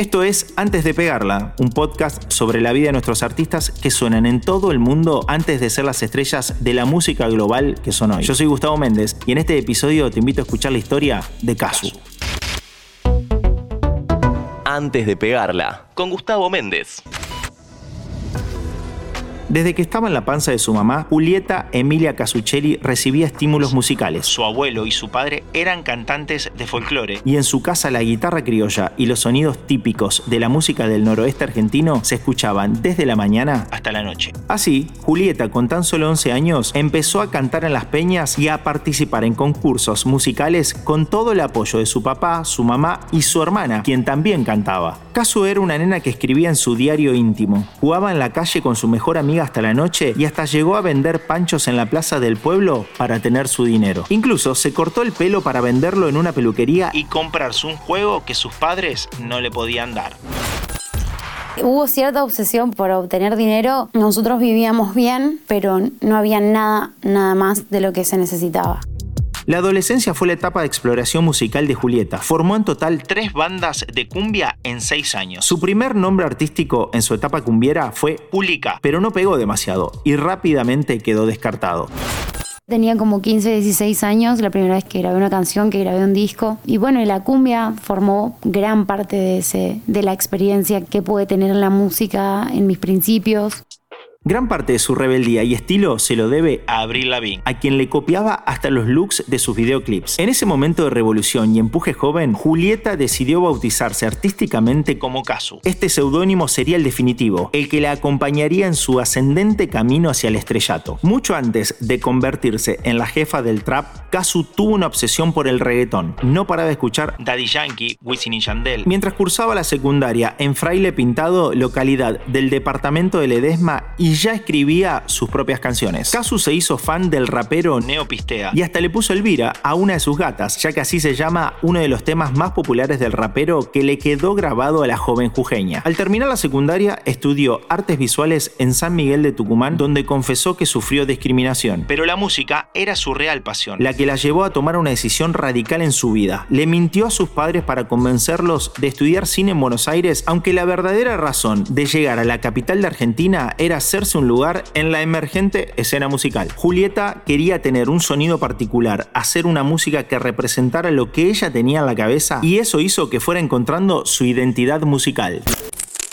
Esto es Antes de Pegarla, un podcast sobre la vida de nuestros artistas que suenan en todo el mundo antes de ser las estrellas de la música global que son hoy. Yo soy Gustavo Méndez y en este episodio te invito a escuchar la historia de Casu. Antes de Pegarla, con Gustavo Méndez. Desde que estaba en la panza de su mamá, Julieta Emilia Casuccelli recibía estímulos musicales. Su abuelo y su padre eran cantantes de folclore y en su casa la guitarra criolla y los sonidos típicos de la música del noroeste argentino se escuchaban desde la mañana hasta la noche. Así, Julieta, con tan solo 11 años, empezó a cantar en las peñas y a participar en concursos musicales con todo el apoyo de su papá, su mamá y su hermana, quien también cantaba. Casu era una nena que escribía en su diario íntimo, jugaba en la calle con su mejor amiga hasta la noche y hasta llegó a vender panchos en la plaza del pueblo para tener su dinero. Incluso se cortó el pelo para venderlo en una peluquería y comprarse un juego que sus padres no le podían dar. Hubo cierta obsesión por obtener dinero. Nosotros vivíamos bien, pero no había nada, nada más de lo que se necesitaba. La adolescencia fue la etapa de exploración musical de Julieta. Formó en total tres bandas de cumbia en seis años. Su primer nombre artístico en su etapa cumbiera fue Ulica, pero no pegó demasiado y rápidamente quedó descartado. Tenía como 15, 16 años, la primera vez que grabé una canción, que grabé un disco. Y bueno, la cumbia formó gran parte de, de la experiencia que pude tener en la música, en mis principios. Gran parte de su rebeldía y estilo se lo debe a Avril Lavigne, a quien le copiaba hasta los looks de sus videoclips. En ese momento de revolución y empuje joven, Julieta decidió bautizarse artísticamente como Kazu. Este seudónimo sería el definitivo, el que la acompañaría en su ascendente camino hacia el estrellato. Mucho antes de convertirse en la jefa del trap, Kazu tuvo una obsesión por el reggaetón. No paraba de escuchar Daddy Yankee, Wisin y Yandel. Mientras cursaba la secundaria en Fraile Pintado, localidad del departamento de Ledesma, y ya escribía sus propias canciones. Casu se hizo fan del rapero Neopistea y hasta le puso Elvira a una de sus gatas, ya que así se llama uno de los temas más populares del rapero que le quedó grabado a la joven jujeña. Al terminar la secundaria, estudió artes visuales en San Miguel de Tucumán, donde confesó que sufrió discriminación. Pero la música era su real pasión, la que la llevó a tomar una decisión radical en su vida. Le mintió a sus padres para convencerlos de estudiar cine en Buenos Aires, aunque la verdadera razón de llegar a la capital de Argentina era ser un lugar en la emergente escena musical. Julieta quería tener un sonido particular, hacer una música que representara lo que ella tenía en la cabeza y eso hizo que fuera encontrando su identidad musical.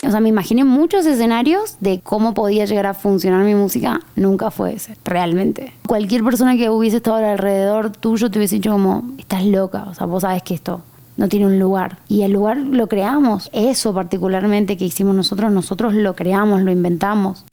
O sea, me imaginé muchos escenarios de cómo podía llegar a funcionar mi música. Nunca fue ese, realmente. Cualquier persona que hubiese estado alrededor tuyo te hubiese dicho como, estás loca, o sea, vos sabes que esto no tiene un lugar. Y el lugar lo creamos. Eso particularmente que hicimos nosotros, nosotros lo creamos, lo inventamos.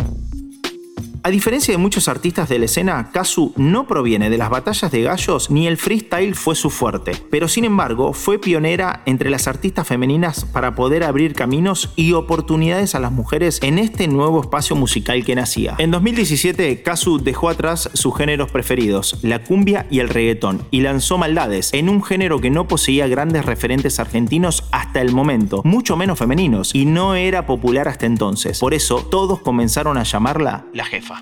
A diferencia de muchos artistas de la escena, Kazu no proviene de las batallas de gallos ni el freestyle fue su fuerte, pero sin embargo fue pionera entre las artistas femeninas para poder abrir caminos y oportunidades a las mujeres en este nuevo espacio musical que nacía. En 2017, Kazu dejó atrás sus géneros preferidos, la cumbia y el reggaetón, y lanzó Maldades, en un género que no poseía grandes referentes argentinos hasta el momento, mucho menos femeninos, y no era popular hasta entonces. Por eso, todos comenzaron a llamarla la jefa.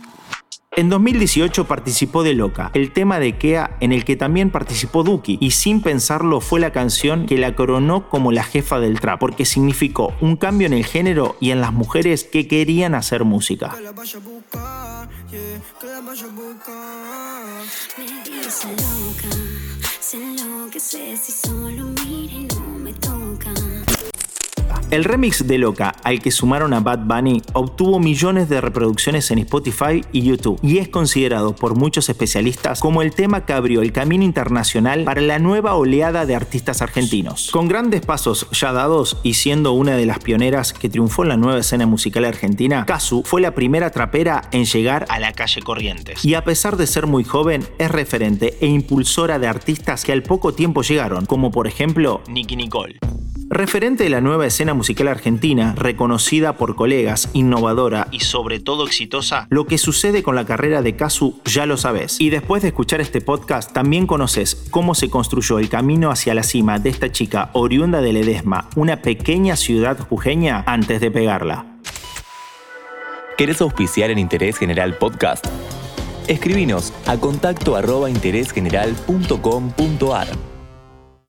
En 2018 participó de Loca, el tema de Kea en el que también participó Duki, y sin pensarlo fue la canción que la coronó como la jefa del trap, porque significó un cambio en el género y en las mujeres que querían hacer música. El remix de Loca, al que sumaron a Bad Bunny, obtuvo millones de reproducciones en Spotify y YouTube y es considerado por muchos especialistas como el tema que abrió el camino internacional para la nueva oleada de artistas argentinos. Con grandes pasos ya dados y siendo una de las pioneras que triunfó en la nueva escena musical argentina, Kazu fue la primera trapera en llegar a la calle Corrientes. Y a pesar de ser muy joven, es referente e impulsora de artistas que al poco tiempo llegaron, como por ejemplo Nicky Nicole. Referente de la nueva escena musical argentina, reconocida por colegas, innovadora y sobre todo exitosa, lo que sucede con la carrera de Kazu ya lo sabes. Y después de escuchar este podcast, también conoces cómo se construyó el camino hacia la cima de esta chica oriunda de Ledesma, una pequeña ciudad jujeña, antes de pegarla. ¿Querés auspiciar en Interés General Podcast? Escribinos a contacto arroba.